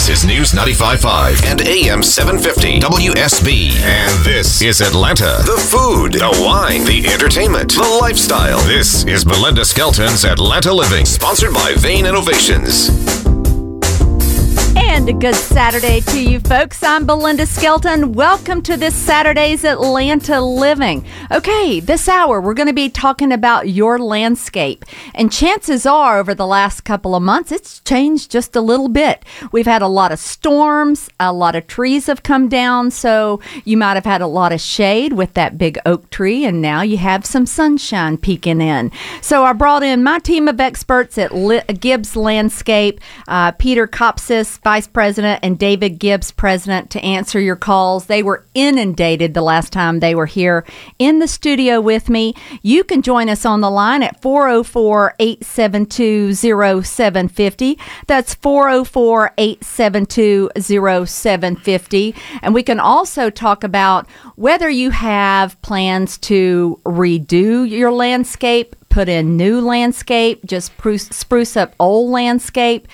This is News 95.5 and AM 750 WSB. And this is Atlanta. The food, the wine, the entertainment, the lifestyle. This is Belinda Skelton's Atlanta Living, sponsored by Vein Innovations. And a good Saturday to you folks. I'm Belinda Skelton. Welcome to this Saturday's Atlanta Living. Okay, this hour we're going to be talking about your landscape. And chances are, over the last couple of months, it's changed just a little bit. We've had a lot of storms, a lot of trees have come down, so you might have had a lot of shade with that big oak tree, and now you have some sunshine peeking in. So I brought in my team of experts at Gibbs Landscape, uh, Peter Kopsis, Vice President, and David Gibbs, President, to answer your calls. They were inundated the last time they were here in the studio with me. You can join us on the line at 404 872 0750. That's 404 872 0750. And we can also talk about whether you have plans to redo your landscape, put in new landscape, just spruce up old landscape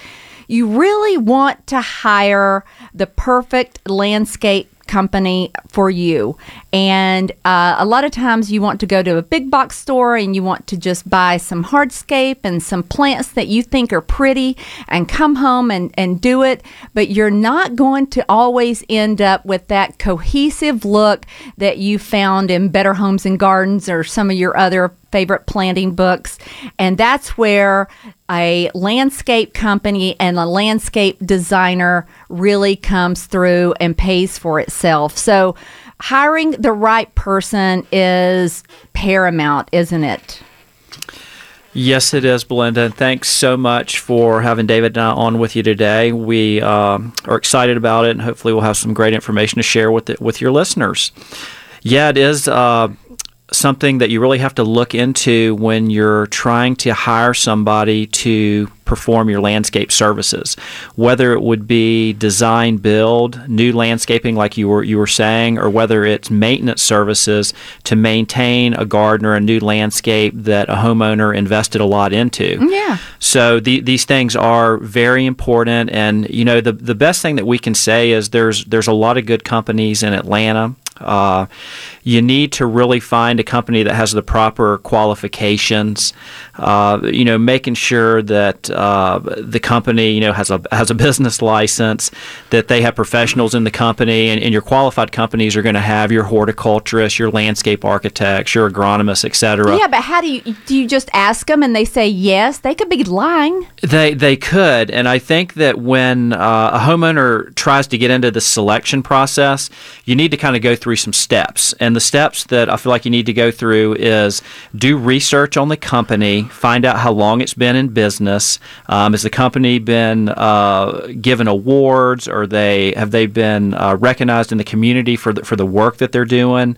you really want to hire the perfect landscape company for you. And uh, a lot of times you want to go to a big box store and you want to just buy some hardscape and some plants that you think are pretty and come home and, and do it. But you're not going to always end up with that cohesive look that you found in Better Homes and Gardens or some of your other favorite planting books. And that's where a landscape company and a landscape designer really comes through and pays for itself. So, hiring the right person is paramount, isn't it? Yes, it is, Belinda. And thanks so much for having David and I on with you today. We um, are excited about it, and hopefully, we'll have some great information to share with it, with your listeners. Yeah, it is. Uh, something that you really have to look into when you're trying to hire somebody to perform your landscape services. Whether it would be design build new landscaping like you were you were saying or whether it's maintenance services to maintain a garden or a new landscape that a homeowner invested a lot into. Mm, yeah. So the, these things are very important and you know the the best thing that we can say is there's there's a lot of good companies in Atlanta uh, you need to really find a company that has the proper qualifications. Uh, you know, making sure that uh, the company you know has a has a business license, that they have professionals in the company, and, and your qualified companies are going to have your horticulturists, your landscape architects, your agronomists, etc. Yeah, but how do you do? You just ask them, and they say yes. They could be lying. They they could, and I think that when uh, a homeowner tries to get into the selection process, you need to kind of go through through some steps. And the steps that I feel like you need to go through is do research on the company, find out how long it's been in business. Um, has the company been uh, given awards, or they have they been uh, recognized in the community for the, for the work that they're doing?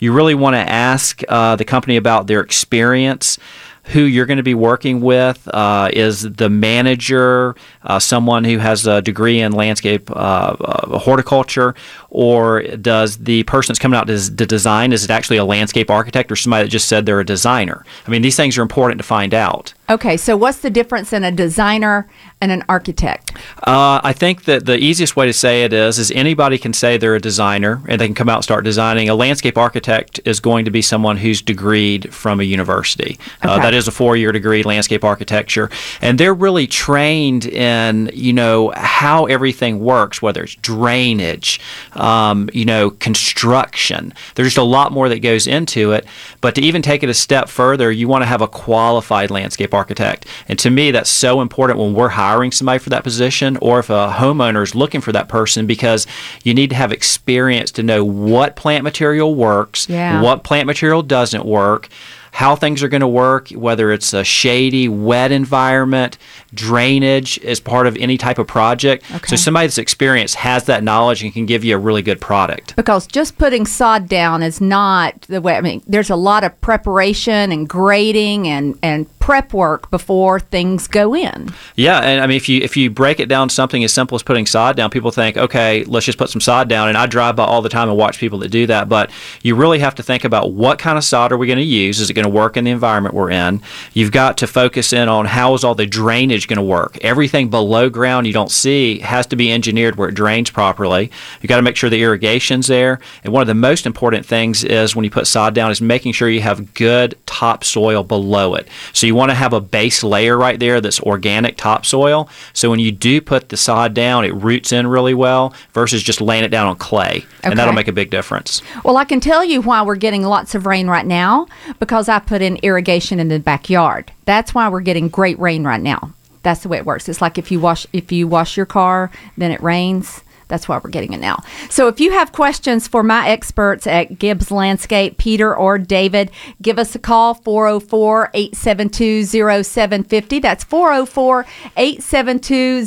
You really want to ask uh, the company about their experience who you're going to be working with. Uh, is the manager uh, someone who has a degree in landscape uh, uh horticulture, or does the person that's coming out to, to design is it actually a landscape architect or somebody that just said they're a designer? I mean, these things are important to find out. Okay, so what's the difference in a designer and an architect? Uh, I think that the easiest way to say it is is anybody can say they're a designer and they can come out and start designing. A landscape architect is going to be someone who's degreed from a university. Uh, okay. Uh, that is a four-year degree landscape architecture, and they're really trained in you know how everything works, whether it's drainage, um, you know, construction. There's just a lot more that goes into it. But to even take it a step further, you want to have a qualified landscape architect. And to me, that's so important when we're hiring somebody for that position or if a homeowner is looking for that person because you need to have experience to know what plant material works, yeah. what plant material doesn't work how things are going to work, whether it's a shady, wet environment, drainage is part of any type of project. Okay. So somebody that's experienced has that knowledge and can give you a really good product. Because just putting sod down is not the way. I mean, there's a lot of preparation and grading and and prep work before things go in. Yeah, and I mean, if you if you break it down, something as simple as putting sod down, people think, okay, let's just put some sod down. And I drive by all the time and watch people that do that. But you really have to think about what kind of sod are we going to use? Is it going to work in the environment we're in? You've got to focus in on how is all the drainage going to work. Everything below ground you don't see has to be engineered where it drains properly. You got to make sure the irrigation's there. And one of the most important things is when you put sod down is making sure you have good topsoil below it. So you want to have a base layer right there that's organic topsoil. So when you do put the sod down, it roots in really well versus just laying it down on clay. And that'll make a big difference. Well, I can tell you why we're getting lots of rain right now because I put in irrigation in the backyard. That's why we're getting great rain right now. That's the way it works. It's like if you wash if you wash your car, then it rains. That's why we're getting it now. So if you have questions for my experts at Gibbs Landscape, Peter or David, give us a call 404 872 0750. That's 404 872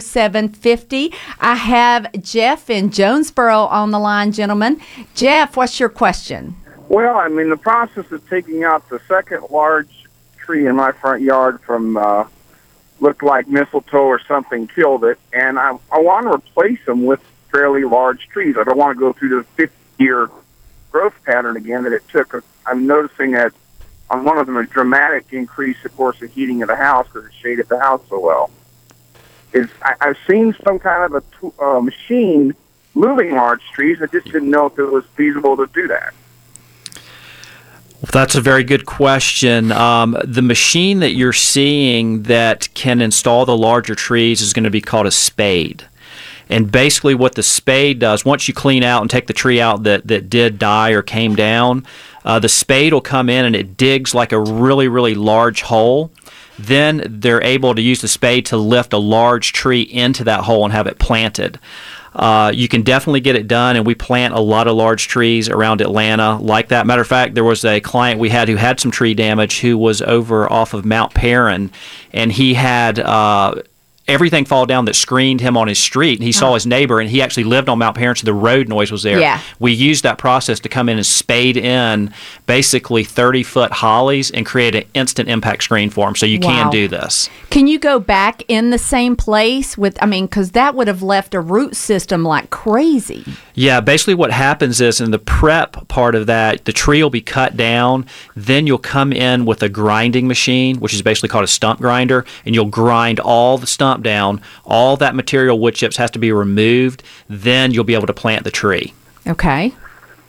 0750. I have Jeff in Jonesboro on the line, gentlemen. Jeff, what's your question? Well, I'm in the process of taking out the second large tree in my front yard from uh, looked like mistletoe or something killed it, and I I want to replace them with fairly large trees. I don't want to go through the 50 year growth pattern again that it took. I'm noticing that on one of them a dramatic increase, of course, the heating of the house because it shaded the house so well. Is I, I've seen some kind of a t- uh, machine moving large trees. I just didn't know if it was feasible to do that. That's a very good question. Um, the machine that you're seeing that can install the larger trees is going to be called a spade. And basically, what the spade does, once you clean out and take the tree out that, that did die or came down, uh, the spade will come in and it digs like a really, really large hole. Then they're able to use the spade to lift a large tree into that hole and have it planted. Uh, you can definitely get it done, and we plant a lot of large trees around Atlanta like that. Matter of fact, there was a client we had who had some tree damage who was over off of Mount Paran, and he had. Uh, Everything fall down that screened him on his street. And he saw uh-huh. his neighbor, and he actually lived on Mount Paran, so the road noise was there. Yeah. We used that process to come in and spade in basically 30 foot hollies and create an instant impact screen for him. So you Wow. can do this. Can you go back in the same place with, I mean, because that would have left a root system like crazy. Yeah, basically what happens is in the prep part of that, the tree will be cut down. Then you'll come in with a grinding machine, which is basically called a stump grinder, and you'll grind all the stump down. All that material, wood chips, has to be removed. Then you'll be able to plant the tree. Okay.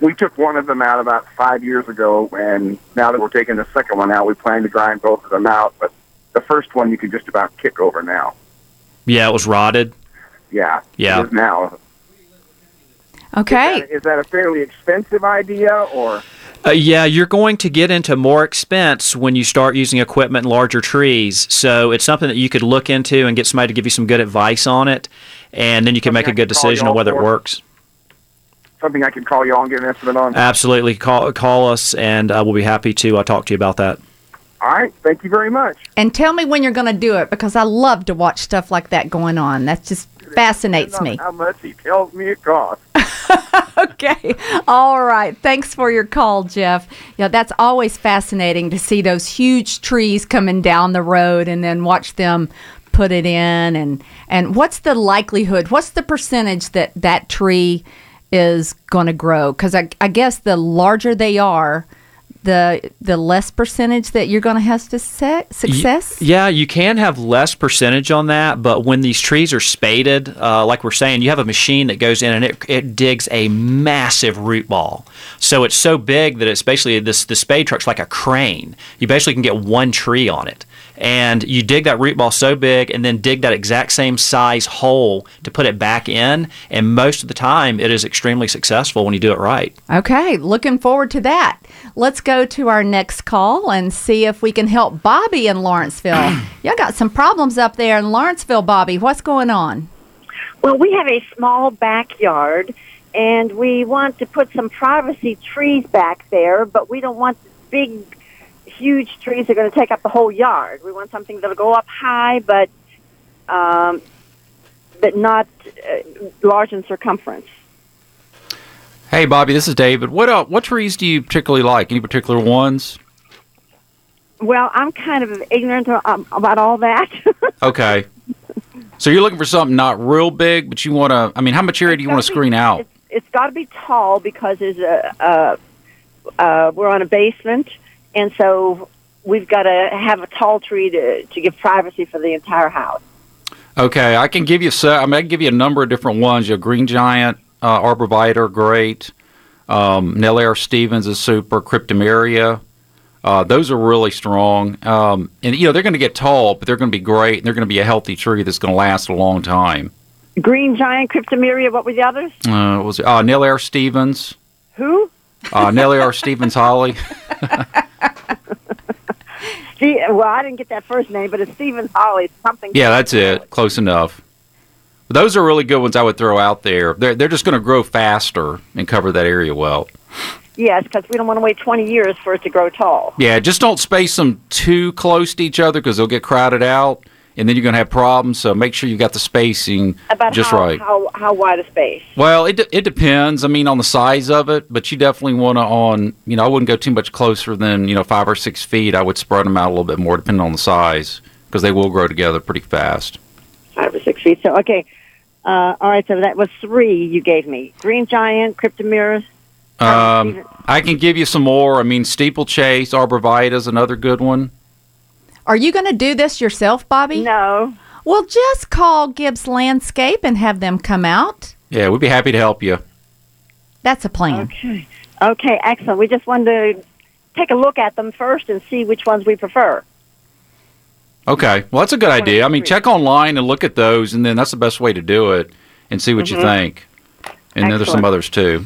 we took one of them out about five years ago, and now that we're taking the second one out, we plan to grind both of them out. But the first one you could just about kick over now. Yeah, it was rotted. Yeah, Yeah. it is now. Okay. Is that, is that a fairly expensive idea, or Uh, yeah, you're going to get into more expense when you start using equipment in larger trees. So it's something that you could look into and get somebody to give you some good advice on it, and then you can make a good decision on whether it works. something I can call you on, and get an estimate on? Absolutely, call call us, and uh, we'll be happy to uh, talk to you about that. all right, thank you very much. And tell me when you're going to do it because I love to watch stuff like that going on. That just fascinates me. How much he tells me it costs. Okay. All right. Thanks for your call, Jeff. Yeah, that's always fascinating to see those huge trees coming down the road and then watch them put it in and and what's the likelihood? What's the percentage that that tree is going to grow? Cuz I, I guess the larger they are, the the less percentage that you're going to have success. success? Yeah, you can have less percentage on that, but when these trees are spaded, uh, like we're saying, you have a machine that goes in and it, it digs a massive root ball. So it's so big that it's basically this the spade truck's like a crane. You basically can get one tree on it. And you dig that root ball so big and then dig that exact same size hole to put it back in. And most of the time, it is extremely successful when you do it right. Okay, looking forward to that. Let's go to our next call and see if we can help Bobby in Lawrenceville. Y'all got some problems up there in Lawrenceville, Bobby. What's going on? Well, we have a small backyard, and we want to put some privacy trees back there, but we don't want big, huge trees that are going to take up the whole yard. We want something that'll go up high, but um, but not uh, large in circumference. Hey, Bobby, this is David. What uh, what trees do you particularly like? Any particular ones? Well, I'm kind of ignorant um, about all that. Okay. So you're looking for something not real big, but you want to. I mean, how much area do you want to screen out? It's, it's got to be tall because there's a, uh, uh, we're on a basement, and so we've got to have a tall tree to to give privacy for the entire house. Okay, I can give you. I mean, I can give you a number of different ones. Your green giant, uh, arborvitae, great. Um, Nellie R. Stevens is super. Cryptomeria. Uh, those are really strong, um, and you know they're going to get tall, but they're going to be great, and they're going to be a healthy tree that's going to last a long time. Green giant, cryptomeria. What were the others? Uh, was it? Uh, Nellie R. Stevens, Who? uh, Nellie R. Stevens Holly. Ste- well, I didn't get that first name, but it's Stephen Holly. Something. Yeah, that's it. Close enough. Those are really good ones I would throw out there. They're, they're just going to grow faster and cover that area well. Yes, because we don't want to wait 20 years for it to grow tall. Yeah, just don't space them too close to each other because they'll get crowded out, and then you're going to have problems. So make sure you've got the spacing About just how, right. how how wide a space? Well, it de- it depends. I mean, on the size of it, but you definitely want to on. You know, I wouldn't go too much closer than you know five or six feet. I would spread them out a little bit more, depending on the size, because they will grow together pretty fast. Five or six feet. So okay. Uh, all right. So that was three you gave me. Green giant, cryptomerias. Um, I can give you some more. I mean, steeplechase, arborvitae is another good one. Are you going to do this yourself, Bobby? No. Well, just call Gibbs Landscape and have them come out. Yeah, we'd be happy to help you. That's a plan. Okay. Okay. Excellent. We just wanted to take a look at them first and see which ones we prefer. Okay, well, that's a good idea. I mean, check online and look at those, and then that's the best way to do it, and see what you mm-hmm. think. And then there's some others too.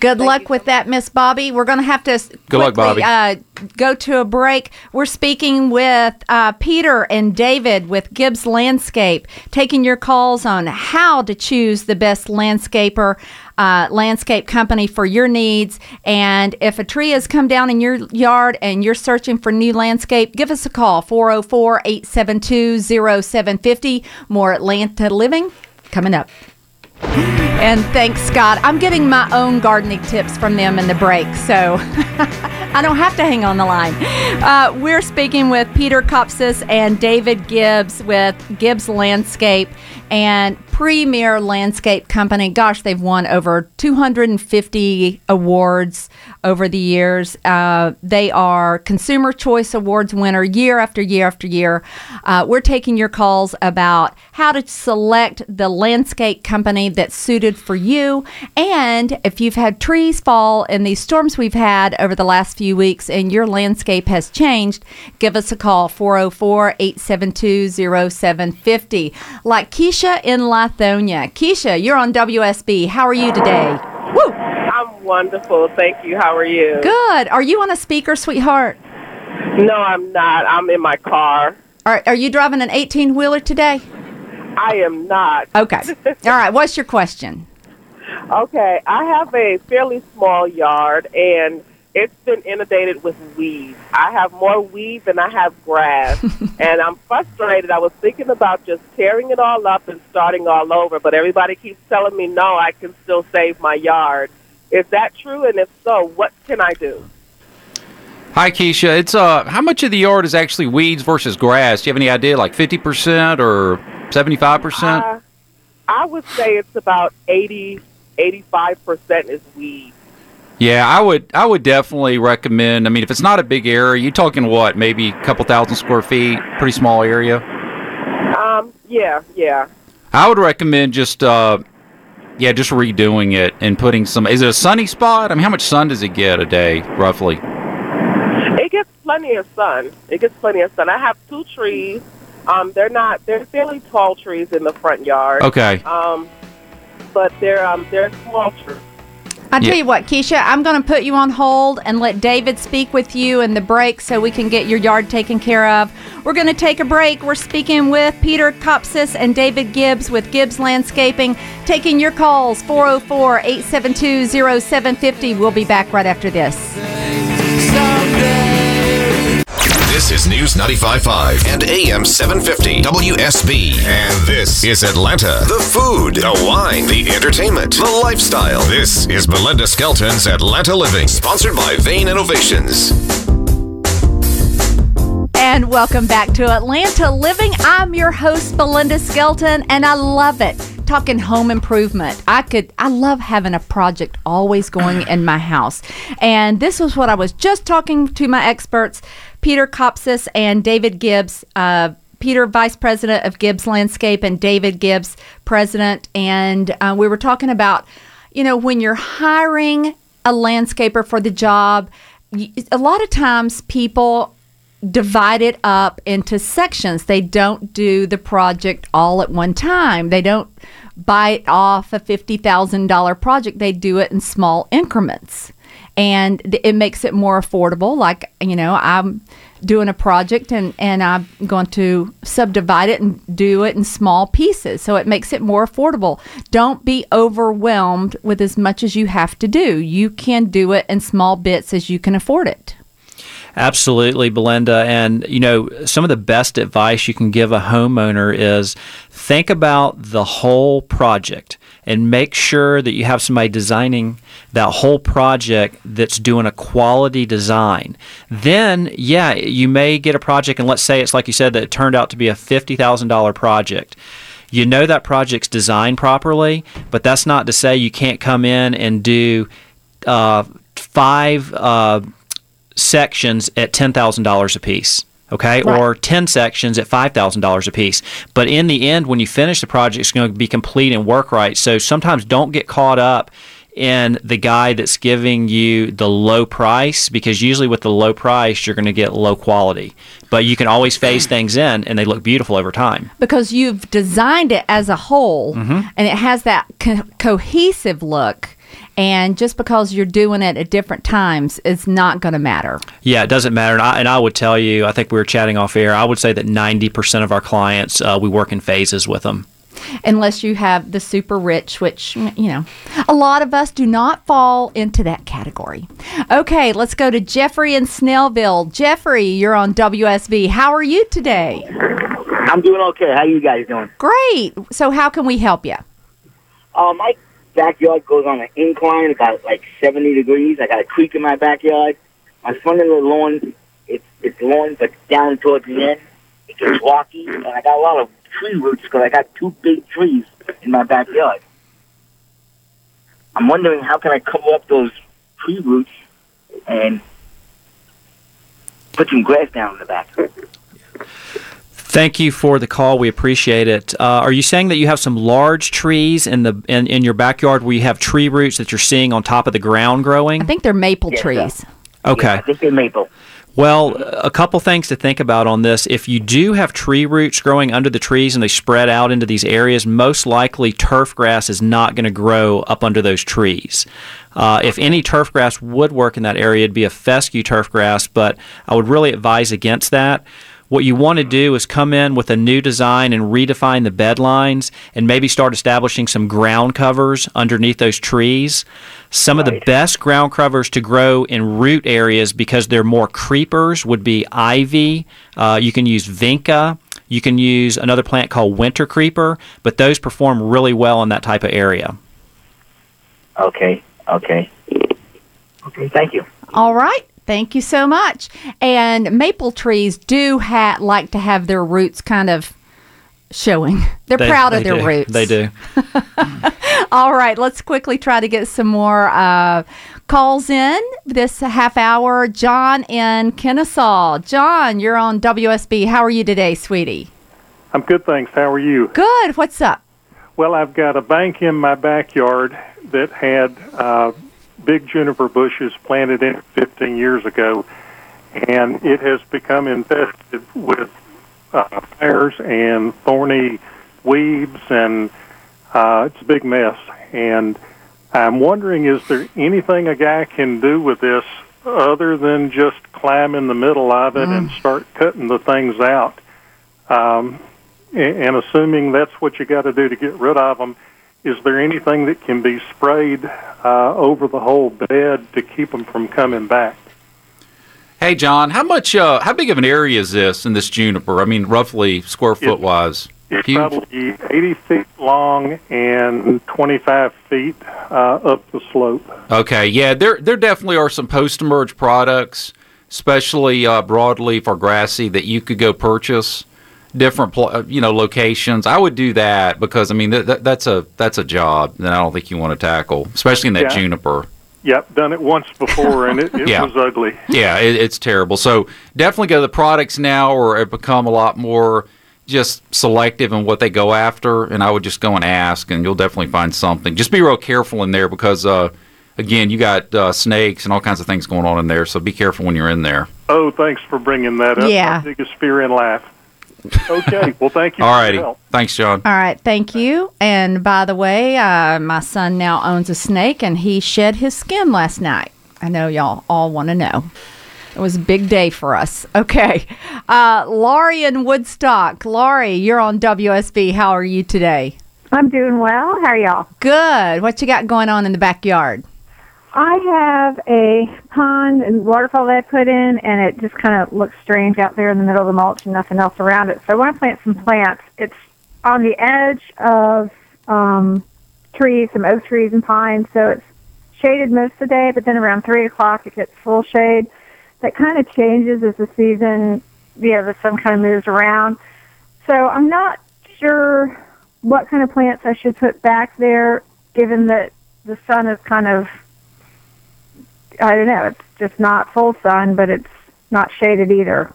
Good luck with that, Miss Bobby. We're going to have to s- Good luck, quickly, Bobby. Uh, go to a break. We're speaking with uh, Peter and David with Gibbs Landscape, taking your calls on how to choose the best landscaper, uh, landscape company for your needs. And if a tree has come down in your yard and you're searching for new landscape, give us a call 404 872 0750. More Atlanta Living coming up. And thanks, Scott. I'm getting my own gardening tips from them in the break, so I don't have to hang on the line. Uh, we're speaking with Peter Kopsis and David Gibbs with Gibbs Landscape and Premier Landscape Company. Gosh, they've won over 250 awards over the years. Uh, they are Consumer Choice Awards winner year after year after year. Uh, we're taking your calls about how to select the landscape company that's suited for you. And if you've had trees fall in these storms we've had over the last few weeks and your landscape has changed, give us a call 404 872 0750. Like Keisha in Lithonia. Keisha, you're on WSB. How are you today? Woo! I'm wonderful. Thank you. How are you? Good. Are you on a speaker, sweetheart? No, I'm not. I'm in my car. Are, are you driving an 18 wheeler today? I am not. Okay. All right. What's your question? Okay, I have a fairly small yard and it's been inundated with weeds. I have more weeds than I have grass. and I'm frustrated. I was thinking about just tearing it all up and starting all over, but everybody keeps telling me no, I can still save my yard. Is that true? And if so, what can I do? Hi, Keisha. It's uh, how much of the yard is actually weeds versus grass? Do you have any idea? Like fifty percent or seventy-five percent? Uh, I would say it's about 80, 85% is weeds. Yeah, I would. I would definitely recommend. I mean, if it's not a big area, you're talking what? Maybe a couple thousand square feet, pretty small area. Um, yeah, yeah. I would recommend just, uh, yeah, just redoing it and putting some. Is it a sunny spot? I mean, how much sun does it get a day, roughly? It gets plenty of sun. It gets plenty of sun. I have two trees. Um, they're not. They're fairly tall trees in the front yard. Okay. Um, but they're um they're small trees. I tell Yeah. you what, Keisha, I'm going to put you on hold and let David speak with you in the break so we can get your yard taken care of. We're going to take a break. We're speaking with Peter Kopsis and David Gibbs with Gibbs Landscaping, taking your calls 404 872 0750. We'll be back right after this. This is News 95.5 and AM 750 WSB. And this is Atlanta. The food, the wine, the entertainment, the lifestyle. This is Belinda Skelton's Atlanta Living, sponsored by Vein Innovations. And welcome back to Atlanta Living. I'm your host, Belinda Skelton, and I love it. Talking home improvement. I could, I love having a project always going in my house. And this was what I was just talking to my experts, Peter Kopsis and David Gibbs. Uh, Peter, Vice President of Gibbs Landscape, and David Gibbs, President. And uh, we were talking about, you know, when you're hiring a landscaper for the job, a lot of times people divide it up into sections. They don't do the project all at one time. They don't bite off a $50,000 project. They do it in small increments. And th- it makes it more affordable. Like, you know, I'm doing a project and, and I'm going to subdivide it and do it in small pieces. So it makes it more affordable. Don't be overwhelmed with as much as you have to do. You can do it in small bits as you can afford it. Absolutely, Belinda. And, you know, some of the best advice you can give a homeowner is think about the whole project and make sure that you have somebody designing that whole project that's doing a quality design. Then, yeah, you may get a project, and let's say it's like you said, that it turned out to be a $50,000 project you know that project's designed properly, but that's not to say you can't come in and do uh, five uh, sections at $10,000 a piece. Okay, Right. or 10 sections at $5,000 a piece. But in the end, when you finish the project, it's going to be complete and work right. So sometimes don't get caught up in the guy that's giving you the low price because usually with the low price, you're going to get low quality. But you can always phase things in and they look beautiful over time. because you've designed it as a whole mm-hmm. and it has that co- cohesive look and just because you're doing it at different times it's not going to matter Yeah, it doesn't matter. And I, and I would tell you, I think we were chatting off air, I would say that 90% of our clients, uh, we work in phases with them. unless you have the super rich which you know a lot of us do not fall into that category okay let's go to jeffrey in snellville jeffrey you're on wsb how are you today I'm doing okay. How are you guys doing? great so how can we help you Uh, my backyard goes on an incline about like 70 degrees. I got a creek in my backyard. My front of the lawn, it's it's lawn, but down towards the end, it gets rocky, and I got a lot of tree roots because I got two big trees in my backyard. I'm wondering how can I cover up those tree roots and put some grass down in the back. Thank you for the call. We appreciate it. Uh, are you saying that you have some large trees in the in, in your backyard where you have tree roots that you're seeing on top of the ground growing? i think they're maple Yes, sir. trees Okay. Yeah, I think they're maple. Well, a couple things to think about on this. If you do have tree roots growing under the trees and they spread out into these areas, most likely turf grass is not going to grow up under those trees. Uh, if any turf grass would work in that area, it'd be a fescue turf grass, but I would really advise against that. What you want to do is come in with a new design and redefine the bed lines and maybe start establishing some ground covers underneath those trees. Some of the best ground covers to grow in root areas because they're more creepers would be ivy. Uh, you can use vinca. You can use another plant called winter creeper, but those perform really well in that type of area. Okay, okay. Okay, thank you. All right. Thank you so much. And maple trees do ha- like to have their roots kind of showing. They're They- proud of their do. roots. They do. All right. Let's quickly try to get some more uh, calls in this half hour. John in Kennesaw. John, you're on WSB. How are you today, sweetie? I'm good, thanks. How are you? Good. What's up? Well, I've got a bank in my backyard that had uh, big juniper bushes planted in 15 years ago, and it has become infested with uh, pears and thorny weeds, and uh, it's a big mess. And I'm wondering, is there anything a guy can do with this other than just climb in the middle of it and start cutting the things out? Um, and assuming that's what you got to do to get rid of them, is there anything that can be sprayed uh, over the whole bed to keep them from coming back? Hey, John, how much? Uh, how big of an area is this in this juniper? I mean, roughly square foot wise. It's Huge. probably 80 feet long and 25 feet uh, up the slope. Okay, yeah, there there definitely are some post emerge products especially uh, broadleaf or grassy, that you could go purchase different pl- uh, you know locations. I would do that because I mean th- th- that's a that's a job that I don't think you want to tackle, especially in that Yeah. juniper. Yep, done it once before, and it, it Yeah. was ugly. Yeah, it, it's terrible. So definitely go to the products now, or have become a lot more just selective in what they go after. And I would just go and ask, and you'll definitely find something. Just be real careful in there because, uh, again, you got uh, snakes and all kinds of things going on in there. So be careful when you're in there. Oh, thanks for bringing that up. Yeah. My biggest fear and laugh. Okay, well, thank you. All righty, thanks, John. All right, thank you. And by the way, uh, my son now owns a snake, and he shed his skin last night. I know y'all all want to know. It was a big day for us. Okay, uh, Laurie in Woodstock. Laurie, you're on WSB. How are you today? I'm doing well. How are y'all? Good. What you got going on in the backyard? I have a pond and waterfall that I put in, and it just kind of looks strange out there in the middle of the mulch and nothing else around it. So I want to plant some plants. It's on the edge of um, trees, some oak trees and pines, so it's shaded most of the day, but then around 3 o'clock it gets full shade. That kind of changes as the season, you know, the sun kind of moves around. So I'm not sure what kind of plants I should put back there, given that the sun is kind of I don't know. It's just not full sun, but it's not shaded either.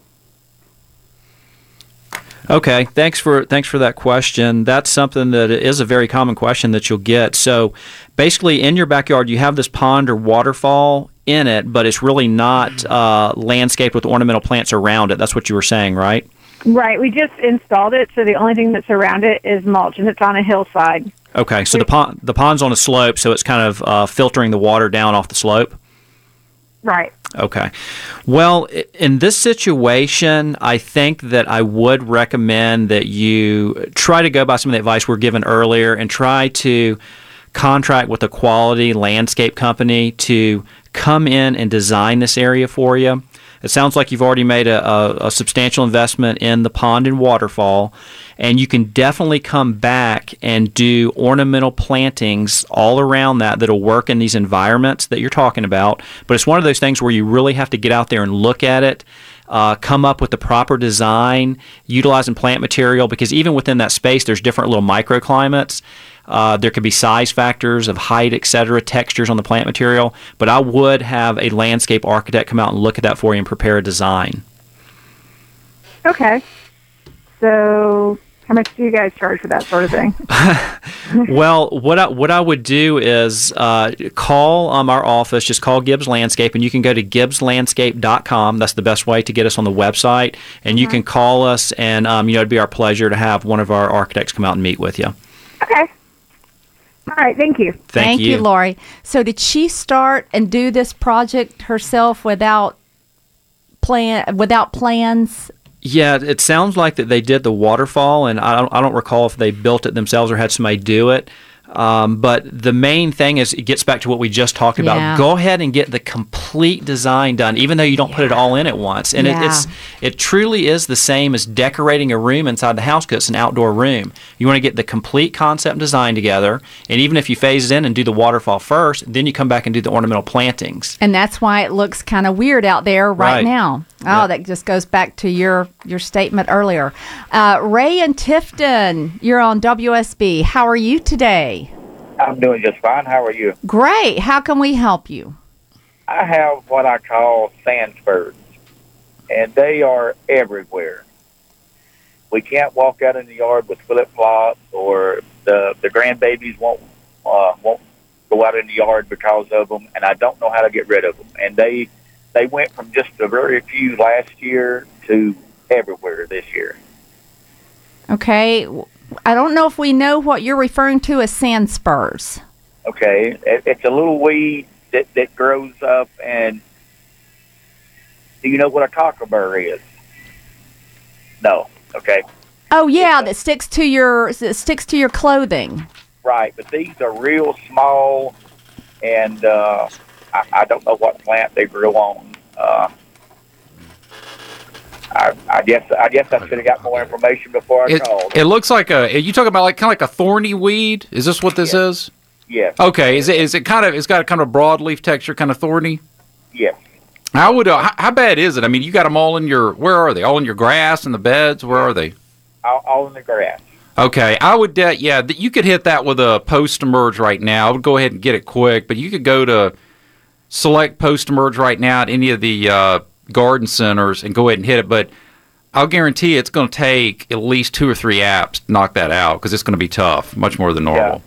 Okay, thanks for thanks for that question. That's something that is a very common question that you'll get. So, basically, in your backyard, you have this pond or waterfall in it, but it's really not uh, landscaped with ornamental plants around it. That's what you were saying, right? Right. We just installed it, so the only thing that's around it is mulch, and it's on a hillside. Okay, so the pond the pond's on a slope, so it's kind of uh, filtering the water down off the slope. Right. Okay. Well, in this situation, I think that I would recommend that you try to go by some of the advice we're given earlier and try to contract with a quality landscape company to come in and design this area for you. It sounds like you've already made a, a, a substantial investment in the pond and waterfall, and you can definitely come back and do ornamental plantings all around that that'll work in these environments that you're talking about. But it's one of those things where you really have to get out there and look at it. Uh, come up with the proper design, utilizing plant material because even within that space, there's different little microclimates. Uh, there could be size factors of height, etc., textures on the plant material. But I would have a landscape architect come out and look at that for you and prepare a design. Okay. So, how much do you guys charge for that sort of thing? well, what I, what I would do is uh, call um, our office, just call Gibbs Landscape, and you can go to gibbslandscape.com. That's the best way to get us on the website. And you can call us, and um, you know it'd be our pleasure to have one of our architects come out and meet with you. Okay. All right. Thank you. Thank, you, Lori. So, did she start and do this project herself without plan without plans? Yeah, it sounds like that they did the waterfall, and I don't, I don't recall if they built it themselves or had somebody do it. Um, but the main thing is it gets back to what we just talked about. Yeah. Go ahead and get the complete design done, even though you don't put it all in at once. And Yeah. it, it's it truly is the same as decorating a room inside the house because it's an outdoor room. You want to get the complete concept design together, and even if you phase it in and do the waterfall first, then you come back and do the ornamental plantings. And that's why it looks kind of weird out there right, Right. now. Oh, Yeah. that just goes back to your your statement earlier. Uh, Ray and Tifton, you're on WSB. How are you today? I'm doing just fine. How are you? Great. How can we help you? I have what I call sand spurs, and they are everywhere. We can't walk out in the yard with flip flops, or the the grandbabies won't uh, won't go out in the yard because of them, and I don't know how to get rid of them. And they they went from just a very few last year to everywhere this year. Okay. I don't know if we know what you're referring to as sand spurs. Okay, it, it's a little weed that that grows up, and do you know what a cocklebur is? No. Okay. Oh yeah, that sticks to your that sticks to your clothing. Right, but these are real small, and uh, I, I don't know what plant they grew on. Uh, I, I guess I guess I should have got more information before I It, called. it looks like a. You talking about like kind of like a thorny weed? Is this what this is? Yes. Okay. Is it is it kind of it's got a kind of broad leaf texture, kind of thorny? Yes. I would. Uh, how, how bad is it? I mean, you got them all in your. Where are they? All in your grass and the beds. Where are they? All, all in the grass. Okay, I would. Uh, yeah, you could hit that with a post emerge right now. I would go ahead and get it quick, but you could go to select post emerge right now at any of the uh, garden centers and go ahead and hit it. But I'll guarantee it's going to take at least two or three apps to knock that out because it's going to be tough, much more than normal.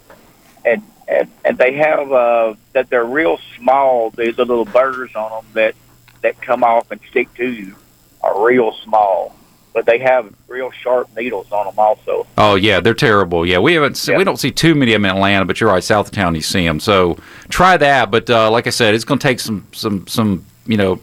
and and and they have uh, that they're real small. These little burrs on them that that come off and stick to you are real small, but they have real sharp needles on them also. Oh yeah, they're terrible. Yeah, we haven't se- we don't see too many of them in Atlanta, but you're right, south of town you see them. So try that. But uh, like I said, it's going to take some some some you know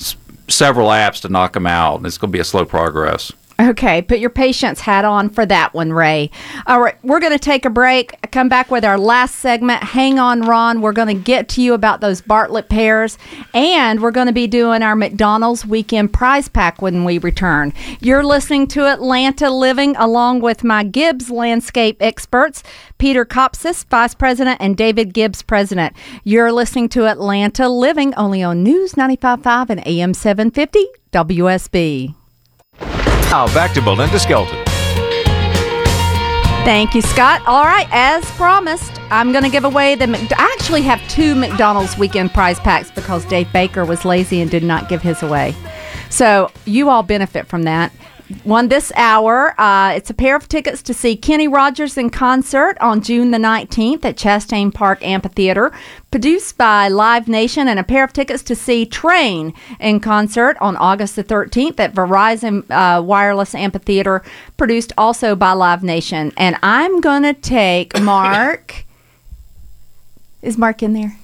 s- several apps to knock them out. and It's going to be a slow progress. Okay, put your patience hat on for that one, Ray. All right, we're going to take a break, come back with our last segment. Hang on, Ron. We're going to get to you about those Bartlett pears, and we're going to be doing our McDonald's weekend prize pack when we return. You're listening to Atlanta Living along with my Gibbs landscape experts, Peter Kopsis, Vice President, and David Gibbs, President. You're listening to Atlanta Living only on News 95.5 and AM 750 WSB. Now back to Belinda Skelton. Thank you, Scott. All right, as promised, I'm going to give away the. Mc- I actually have two McDonald's weekend prize packs because Dave Baker was lazy and did not give his away. So you all benefit from that. One this hour, uh, it's a pair of tickets to see Kenny Rogers in concert on June the 19th at Chastain Park Amphitheater, produced by Live Nation, and a pair of tickets to see Train in concert on August the 13th at Verizon uh, Wireless Amphitheater, produced also by Live Nation. And I'm going to take Mark. Is Mark in there?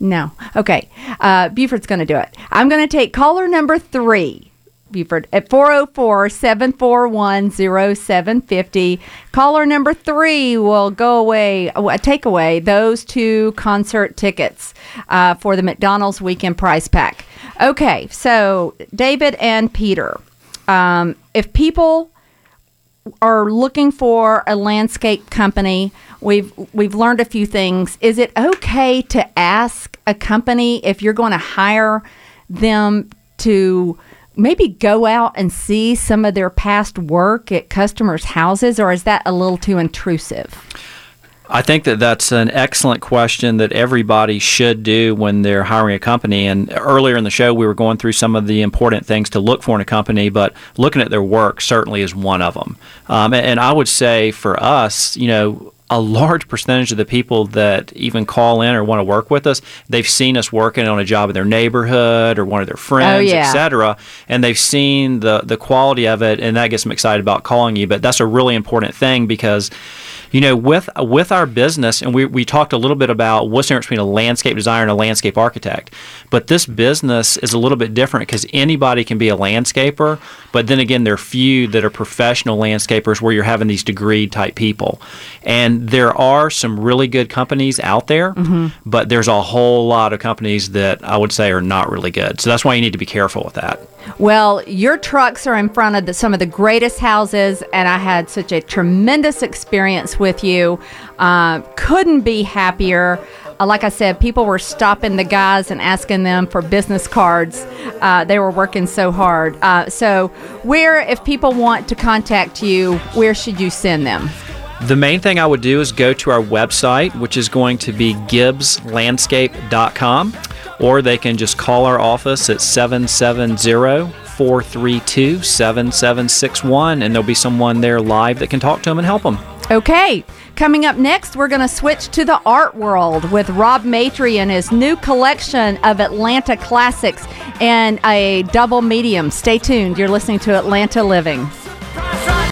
No. Okay. Uh, Buford's going to do it. I'm going to take caller number three. Buford at 404 741 0750. Caller number three will go away, uh, take away those two concert tickets uh, for the McDonald's Weekend Prize Pack. Okay, so David and Peter, um, if people are looking for a landscape company, we've we've learned a few things. Is it okay to ask a company if you're going to hire them to maybe go out and see some of their past work at customers' houses, or is that a little too intrusive? I think that that's an excellent question that everybody should do when they're hiring a company. And earlier in the show, we were going through some of the important things to look for in a company, but looking at their work certainly is one of them. Um, and, and I would say for us, you know, a large percentage of the people that even call in or want to work with us, they've seen us working on a job in their neighborhood or one of their oh, friends, yeah. et cetera, and they've seen the the quality of it, and that gets them excited about calling you. But that's a really important thing because you know, with with our business, and we, we talked a little bit about what's the difference between a landscape designer and a landscape architect. But this business is a little bit different because anybody can be a landscaper, but then again, there are few that are professional landscapers where you're having these degree type people. And there are some really good companies out there, mm-hmm. but there's a whole lot of companies that I would say are not really good. So that's why you need to be careful with that. Well, your trucks are in front of the, some of the greatest houses, and I had such a tremendous experience with you. Uh, couldn't be happier. Uh, like I said, people were stopping the guys and asking them for business cards. Uh, they were working so hard. Uh, so, where, if people want to contact you, where should you send them? The main thing I would do is go to our website, which is going to be gibbslandscape.com, or they can just call our office at 770 432 7761, and there'll be someone there live that can talk to them and help them. Okay, coming up next, we're going to switch to the art world with Rob Matry and his new collection of Atlanta classics and a double medium. Stay tuned. You're listening to Atlanta Living.